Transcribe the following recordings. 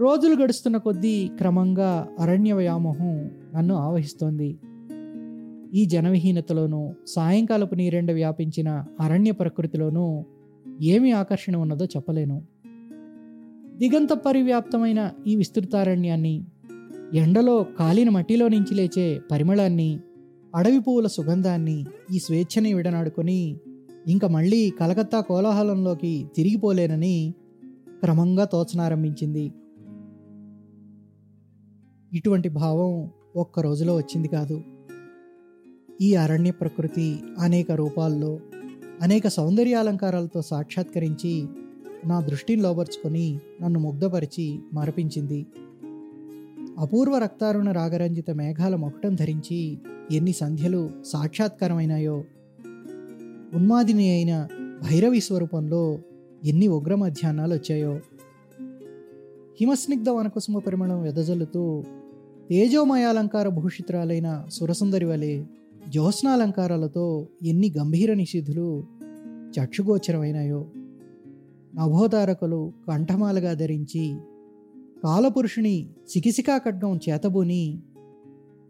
రోజులు గడుస్తున్న కొద్దీ క్రమంగా అరణ్య వ్యామోహం నన్ను ఆవహిస్తోంది. ఈ జనవిహీనతలోనూ సాయంకాలపు నీరెండ వ్యాపించిన అరణ్య ప్రకృతిలోనూ ఏమి ఆకర్షణ ఉన్నదో చెప్పలేను. దిగంత పరివ్యాప్తమైన ఈ విస్తృతారణ్యాన్ని ఎండలో కాలిన మట్టిలో నుంచి లేచే పరిమళాన్ని అడవి పువ్వుల సుగంధాన్ని ఈ స్వేచ్ఛని విడనాడుకొని ఇంక మళ్ళీ కలకత్తా కోలాహలంలోకి తిరిగిపోలేనని క్రమంగా తోచనారంభించింది. ఇటువంటి భావం ఒక్క రోజులో వచ్చింది కాదు. ఈ అరణ్య ప్రకృతి అనేక రూపాల్లో అనేక సౌందర్యాలంకారాలతో సాక్షాత్కరించి నా దృష్టిని లోపరుచుకొని నన్ను ముగ్ధపరిచి మరపించింది. అపూర్వ రక్తారుణ రాగరంజిత మేఘాల మొకటం ధరించి ఎన్ని సంధ్యలు సాక్షాత్కారమైనాయో. ఉన్మాదిని అయిన భైరవి స్వరూపంలో ఎన్ని ఉగ్ర మధ్యాహ్నాలు వచ్చాయో. హిమస్నిగ్ధ వనకుసుమ పరిమళం వెదజల్లుతూ తేజోమయాలంకార భూషితురాలైన సురసుందరి వలె జ్యోత్స్నాలంకారాలతో ఎన్ని గంభీర నిషిధులు చక్షుగోచరమైనాయో. నభోతారకులు కంఠమాలగా ధరించి కాలపురుషుని చికిసికా ఖడ్గం చేతబూని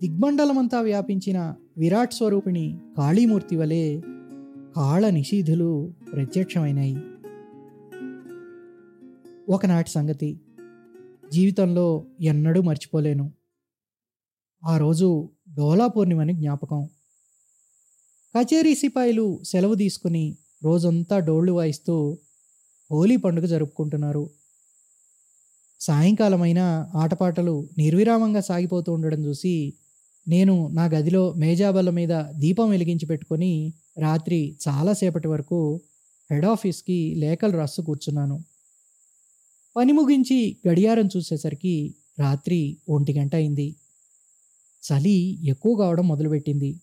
దిగ్మండలమంతా వ్యాపించిన విరాట్ స్వరూపిణి కాళీమూర్తి వలె కాళ నిషీధులు ప్రత్యక్షమైనాయి. ఒకనాటి సంగతి జీవితంలో ఎన్నడూ మర్చిపోలేను. ఆ రోజు డోలా పూర్ణిమని జ్ఞాపకం. కచేరీ సిపాయిలు సెలవు తీసుకుని రోజంతా డోళ్ళు వాయిస్తూ హోలీ పండుగ జరుపుకుంటున్నారు. సాయంకాలమైన ఆటపాటలు నిర్విరామంగా సాగిపోతూ ఉండడం చూసి నేను నా గదిలో మేజాబల్ల మీద దీపం వెలిగించి పెట్టుకొని రాత్రి చాలాసేపటి వరకు హెడ్ ఆఫీస్కి లేఖలు రాస్తూ కూర్చున్నాను. పని ముగించి గడియారం చూసేసరికి రాత్రి ఒంటి గంట అయింది. చలి ఎక్కువ కావడం మొదలుపెట్టింది.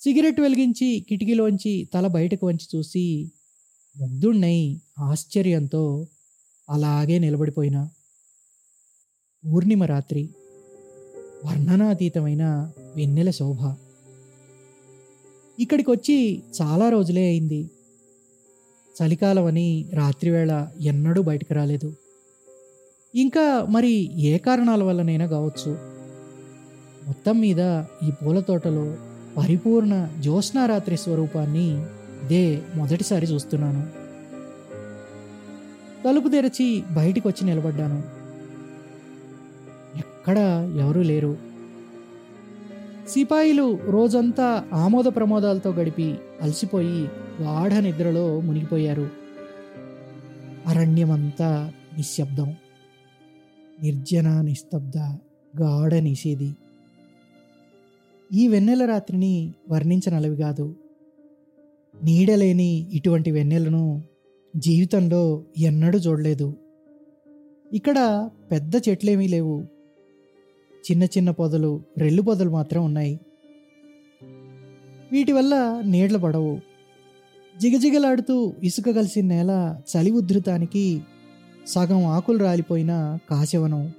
సిగరెట్ వెలిగించి కిటికీలోంచి తల బయటకు వంచి చూసి ముగ్ధుణ్ణై ఆశ్చర్యంతో అలాగే నిలబడిపోయినా పూర్ణిమ రాత్రి వర్ణనాతీతమైన వెన్నెల శోభ. ఇక్కడికి వచ్చి చాలా రోజులే అయింది. చలికాలం అని రాత్రివేళ ఎన్నడూ బయటకు రాలేదు. ఇంకా మరి ఏ కారణాల వల్లనైనా కావచ్చు. మొత్తం మీద ఈ పూల తోటలో పరిపూర్ణ జ్యోత్స్నారాత్రి స్వరూపాన్ని ఇదే మొదటిసారి చూస్తున్నాను. తలుపు తెరచి బయటికి వచ్చి నిలబడ్డాను. ఎక్కడ ఎవరూ లేరు. సిపాయిలు రోజంతా ఆమోద ప్రమోదాలతో గడిపి అలసిపోయి గాఢ నిద్రలో మునిగిపోయారు. అరణ్యమంతా నిశ్శబ్దం. నిర్జన నిస్తబ్ద గాఢ నిషేధి. ఈ వెన్నెల రాత్రిని వర్ణించనలవి కాదు. నీడలేని ఇటువంటి వెన్నెలను జీవితంలో ఎన్నడూ చూడలేదు. ఇక్కడ పెద్ద చెట్లేమీ లేవు. చిన్న చిన్న పొదలు రెల్లు పొదలు మాత్రం ఉన్నాయి. వీటి వల్ల నీళ్ళు పడవు. జిగజిగలాడుతూ ఇసుక కలిసిన నేల చలి ఉధృతానికి సగం ఆకులు రాలిపోయిన కాశవనం.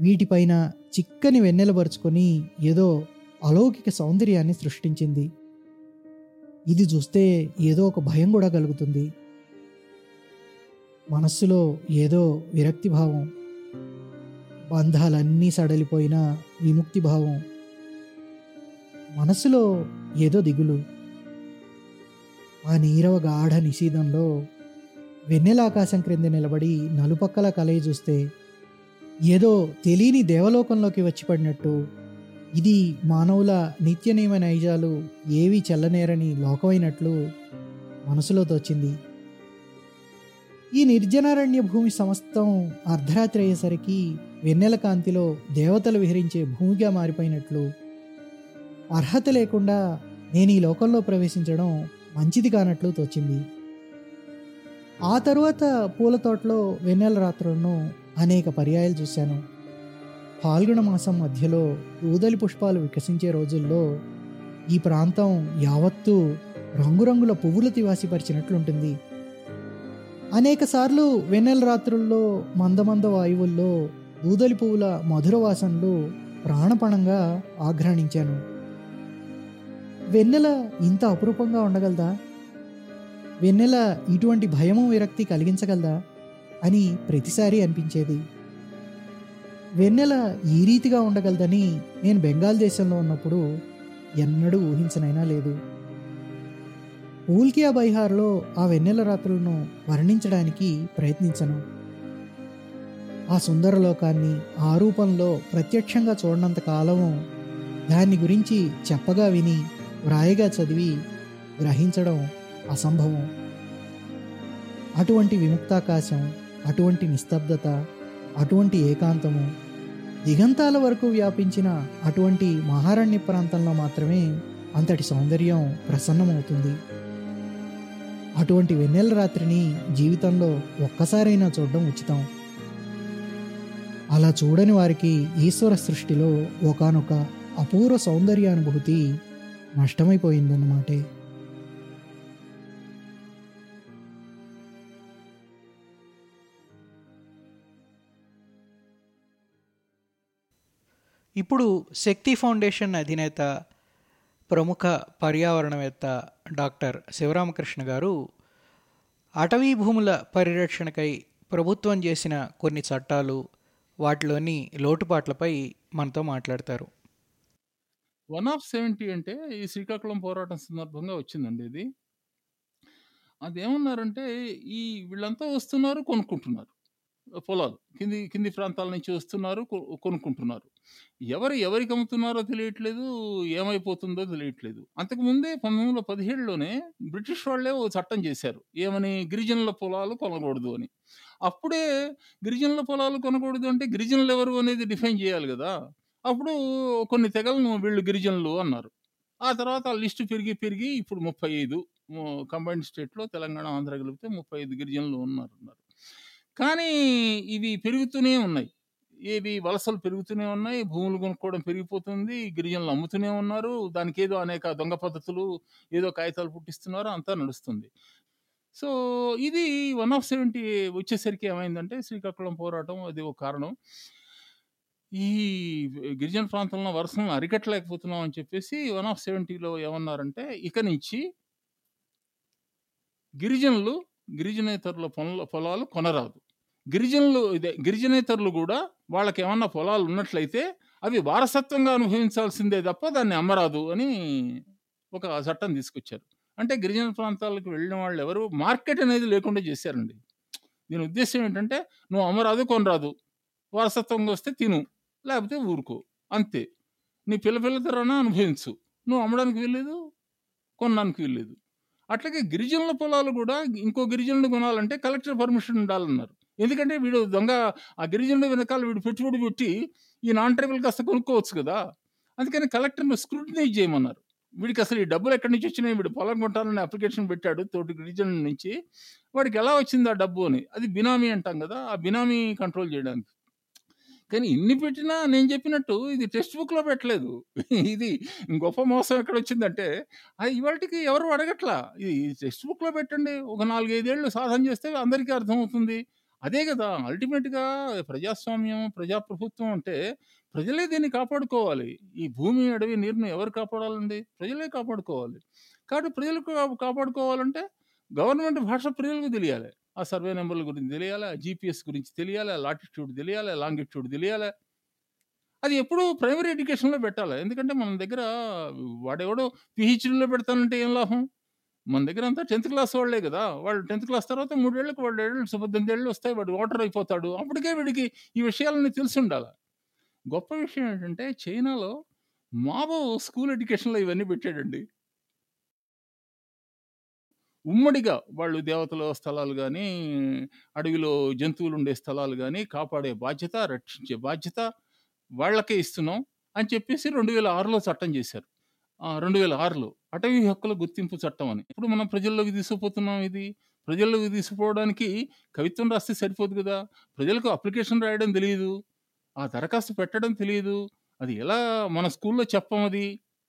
వీటిపైన చిక్కని వెన్నెలపరుచుకొని ఏదో అలౌకిక సౌందర్యాన్ని సృష్టించింది. ఇది చూస్తే ఏదో ఒక భయం కూడా కలుగుతుంది. మనస్సులో ఏదో విరక్తి భావం. బంధాలన్నీ సడలిపోయిన విముక్తి భావం. మనసులో ఏదో దిగులు. ఆ నీరవ గాఢ నిషీదంలో వెన్నెలాకాశం క్రింద నిలబడి నలుపక్కల కలయి చూస్తే ఏదో తెలియని దేవలోకంలోకి వచ్చి పడినట్టు. ఇది మానవుల నిత్య నియమ నైజాలు ఏవి చెల్లనేరని లోకమైనట్లు మనసులో తోచింది. ఈ నిర్జనారణ్య భూమి సమస్తం అర్ధరాత్రి అయ్యేసరికి వెన్నెల కాంతిలో దేవతలు విహరించే భూమిగా మారిపోయినట్లు. అర్హత లేకుండా నేను ఈ లోకంలో ప్రవేశించడం మంచిది కానట్లు తోచింది. ఆ తరువాత పూల తోటలో వెన్నెల రాత్రులను అనేక పర్యాయాలు చూశాను. పాల్గొన మాసం మధ్యలో ఊదలి పుష్పాలు వికసించే రోజుల్లో ఈ ప్రాంతం యావత్తూ రంగురంగుల పువ్వులు తివాసిపరిచినట్లుంటుంది. అనేకసార్లు వెన్నెల రాత్రుల్లో మందమంద వాయువుల్లో ఊదలి పువ్వుల మధుర వాసనలు ప్రాణపణంగా ఆఘ్రాణించాను. వెన్నెల ఇంత అపురూపంగా ఉండగలదా? వెన్నెల ఇటువంటి భయము విరక్తి కలిగించగలదా? అని ప్రతిసారి అనిపించేది. వెన్నెల ఈ రీతిగా ఉండగలదని నేను బెంగాల్ దేశంలో ఉన్నప్పుడు ఎన్నడూ ఊహించనైనా లేదు. ఊల్కియా బైహార్లో ఆ వెన్నెల రాత్రులను వర్ణించడానికి ప్రయత్నించను. ఆ సుందరలోకాన్ని ఆ రూపంలో ప్రత్యక్షంగా చూడనంత కాలము దాన్ని గురించి చెప్పగా విని వ్రాయగా చదివి గ్రహించడం అసంభవం. అటువంటి విముక్తాకాశం అటువంటి నిస్తబ్దత అటువంటి ఏకాంతము దిగంతాల వరకు వ్యాపించిన అటువంటి మహారణ్య ప్రాంతంలో మాత్రమే అంతటి సౌందర్యం ప్రసన్నమవుతుంది. అటువంటి వెన్నెల రాత్రిని జీవితంలో ఒక్కసారైనా చూడడం ఉచితం. అలా చూడని వారికి ఈశ్వర సృష్టిలో ఒకానొక అపూర్వ సౌందర్యానుభూతి నష్టమైపోయిందన్నమాటే. ఇప్పుడు శక్తి ఫౌండేషన్ అధినేత ప్రముఖ పర్యావరణవేత్త డాక్టర్ శివరామకృష్ణ గారు అటవీ భూముల పరిరక్షణకై ప్రభుత్వం చేసిన కొన్ని చట్టాలు వాటిలోని లోటుపాట్లపై మనతో మాట్లాడతారు. వన్ ఆఫ్ సెవెంటీ అంటే ఈ శ్రీకాకుళం పోరాటం సందర్భంగా వచ్చిందండి ఇది. అదేమన్నారంటే ఈ వీళ్ళంతా వస్తున్నారు కొనుక్కుంటున్నారు. పొలాలు. కింది కింది ప్రాంతాల నుంచి వస్తున్నారు కొ- కొనుక్కుంటున్నారు. ఎవరు ఎవరికి అమ్ముతున్నారో తెలియట్లేదు ఏమైపోతుందో తెలియట్లేదు. అంతకుముందే పంతొమ్మిది వందల పదిహేడులోనే బ్రిటిష్ వాళ్ళే ఓ చట్టం చేశారు. ఏమని? గిరిజనుల పొలాలు కొనకూడదు అని. అప్పుడే గిరిజనుల పొలాలు కొనకూడదు అంటే గిరిజనులు ఎవరు అనేది డిఫైన్ చేయాలి కదా. అప్పుడు కొన్ని తెగలను వీళ్ళు గిరిజనులు అన్నారు. ఆ తర్వాత ఆ లిస్టు పెరిగి పెరిగి ఇప్పుడు ముప్పై ఐదు కంబైన్డ్ స్టేట్లో తెలంగాణ ఆంధ్ర కలిపితే ముప్పై ఐదు గిరిజనులు ఉన్నారు అన్నారు. కానీ ఇవి పెరుగుతూనే ఉన్నాయి. ఏవి వలసలు పెరుగుతూనే ఉన్నాయి. భూములు కొనుక్కోవడం పెరిగిపోతుంది. గిరిజనులు అమ్ముతూనే ఉన్నారు. దానికి ఏదో అనేక దొంగ పద్ధతులు ఏదో కాగితాలు పుట్టిస్తున్నారు. అంతా నడుస్తుంది. సో ఇది వన్ ఆఫ్ సెవెంటీ వచ్చేసరికి ఏమైందంటే శ్రీకాకుళం పోరాటం అది ఒక కారణం. ఈ గిరిజన ప్రాంతంలో వరుసలను అరికట్టలేకపోతున్నాం అని చెప్పేసి వన్ ఆఫ్ సెవెంటీలో ఏమన్నారంటే ఇక నుంచి గిరిజనులు గిరిజనేతరుల పొల పొలాలు కొనరాదు. గిరిజనులు ఇదే గిరిజనేతరులు కూడా వాళ్ళకి ఏమన్నా పొలాలు ఉన్నట్లయితే అవి వారసత్వంగా అనుభవించాల్సిందే తప్ప దాన్ని అమ్మరాదు అని ఒక చట్టం తీసుకొచ్చారు. అంటే గిరిజన ప్రాంతాలకు వెళ్ళిన వాళ్ళు ఎవరు? మార్కెట్ అనేది లేకుండా చేశారండి. దీని ఉద్దేశం ఏంటంటే నువ్వు అమ్మరాదు కొనరాదు. వారసత్వంగా వస్తే తిను లేకపోతే ఊరుకో. అంతే. నీ పిల్ల పిల్ల తరాన అనుభవించు. నువ్వు అమ్మడానికి వీల్లేదు కొనడానికి వీల్లేదు. అట్లాగే గిరిజనుల పొలాలు కూడా ఇంకో గిరిజనులు కొనాలంటే కలెక్టర్ పర్మిషన్ ఉండాలన్నారు. ఎందుకంటే వీడు దొంగ ఆ గిరిజనుల వెనకాల వీడు పెట్టుబడి పెట్టి ఈ నాన్ ట్రైబల్ కాస్త కొనుక్కోవచ్చు కదా. అందుకని కలెక్టర్ను స్క్రూటినైజ్ చేయమన్నారు. వీడికి అసలు ఈ డబ్బులు ఎక్కడి నుంచి వచ్చినాయి? వీడు పొలం కొంటానని అప్లికేషన్ పెట్టాడు తోటి గిరిజనుల నుంచి. వాడికి ఎలా వచ్చింది ఆ డబ్బు అని? అది బినామీ అంటాం కదా ఆ బినామీ కంట్రోల్ చేయడానికి. కానీ ఇన్ని పెట్టినా నేను చెప్పినట్టు ఇది టెక్స్ట్ బుక్లో పెట్టలేదు. ఇది గొప్ప మోసం ఎక్కడ వచ్చిందంటే అది ఇవాళకి ఎవరు అడగట్లా? ఇది టెక్స్ట్ బుక్లో పెట్టండి. ఒక నాలుగైదేళ్ళు సాధన చేస్తే అందరికీ అర్థమవుతుంది. అదే కదా! అల్టిమేట్గా ప్రజాస్వామ్యం ప్రజాప్రభుత్వం అంటే ప్రజలే దీన్ని కాపాడుకోవాలి. ఈ భూమి అడవి నీరుని ఎవరు కాపాడాలండి? ప్రజలే కాపాడుకోవాలి. కాబట్టి ప్రజలకు కాపాడుకోవాలంటే గవర్నమెంట్ భాష ప్రజలకు తెలియాలి. ఆ సర్వే నెంబర్ల గురించి తెలియాలి ఆ జీపీఎస్ గురించి తెలియాలి ఆ లాటిట్యూడ్ తెలియాలి లాంగిట్యూడ్ తెలియాలి. అది ఎప్పుడూ ప్రైమరీ ఎడ్యుకేషన్లో పెట్టాలి. ఎందుకంటే మన దగ్గర వాడెవడో పిహెచ్డీలో పెడతానంటే ఏం లాభం? మన దగ్గర అంతా టెన్త్ క్లాస్ వాళ్ళే కదా! వాళ్ళు టెన్త్ క్లాస్ తర్వాత మూడేళ్ళకి వాళ్ళు ఏళ్ళు పద్దెనిమిది ఏళ్ళు వస్తాయి వాడు ఓటర్ అయిపోతాడు. అప్పటికే వీడికి ఈ విషయాలన్నీ తెలిసి ఉండాలి గొప్ప విషయం ఏంటంటే చైనాలో మావో స్కూల్ ఎడ్యుకేషన్లో ఇవన్నీ పెట్టాడండి. ఉమ్మడిగా వాళ్ళు దేవతల స్థలాలు కానీ అడవిలో జంతువులు ఉండే స్థలాలు కానీ కాపాడే బాధ్యత రక్షించే బాధ్యత వాళ్ళకే ఇస్తున్నాం అని చెప్పేసి రెండు వేల ఆరులో చట్టం చేశారు. రెండు వేల ఆరులో అటవీ హక్కుల గుర్తింపు చట్టం అని. ఇప్పుడు మనం ప్రజల్లోకి తీసుకుపోతున్నాం ఇది. ప్రజల్లోకి తీసుకుపోవడానికి కవిత్వం రాస్తే సరిపోదు కదా. ప్రజలకు అప్లికేషన్ రాయడం తెలియదు ఆ దరఖాస్తు పెట్టడం తెలియదు అది ఎలా మన స్కూల్లో చెప్పం అది?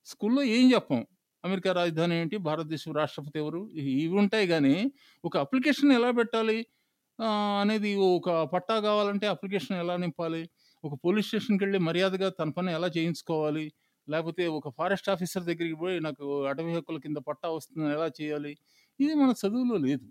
స్కూల్లో ఏం చెప్పం? అమెరికా రాజధాని ఏంటి? భారతదేశం రాష్ట్రపతి ఎవరు? ఇవి ఉంటాయి కానీ ఒక అప్లికేషన్ ఎలా పెట్టాలి? అనేది ఒక పట్టా కావాలంటే అప్లికేషన్ ఎలా నింపాలి? ఒక పోలీస్ స్టేషన్కి వెళ్ళి మర్యాదగా తన పని ఎలా చేయించుకోవాలి? లేకపోతే ఒక ఫారెస్ట్ ఆఫీసర్ దగ్గరికి పోయి నాకు అటవీ హక్కుల కింద పట్టా వస్తుందని ఎలా చేయాలి? ఇది మన చదువులో లేదు.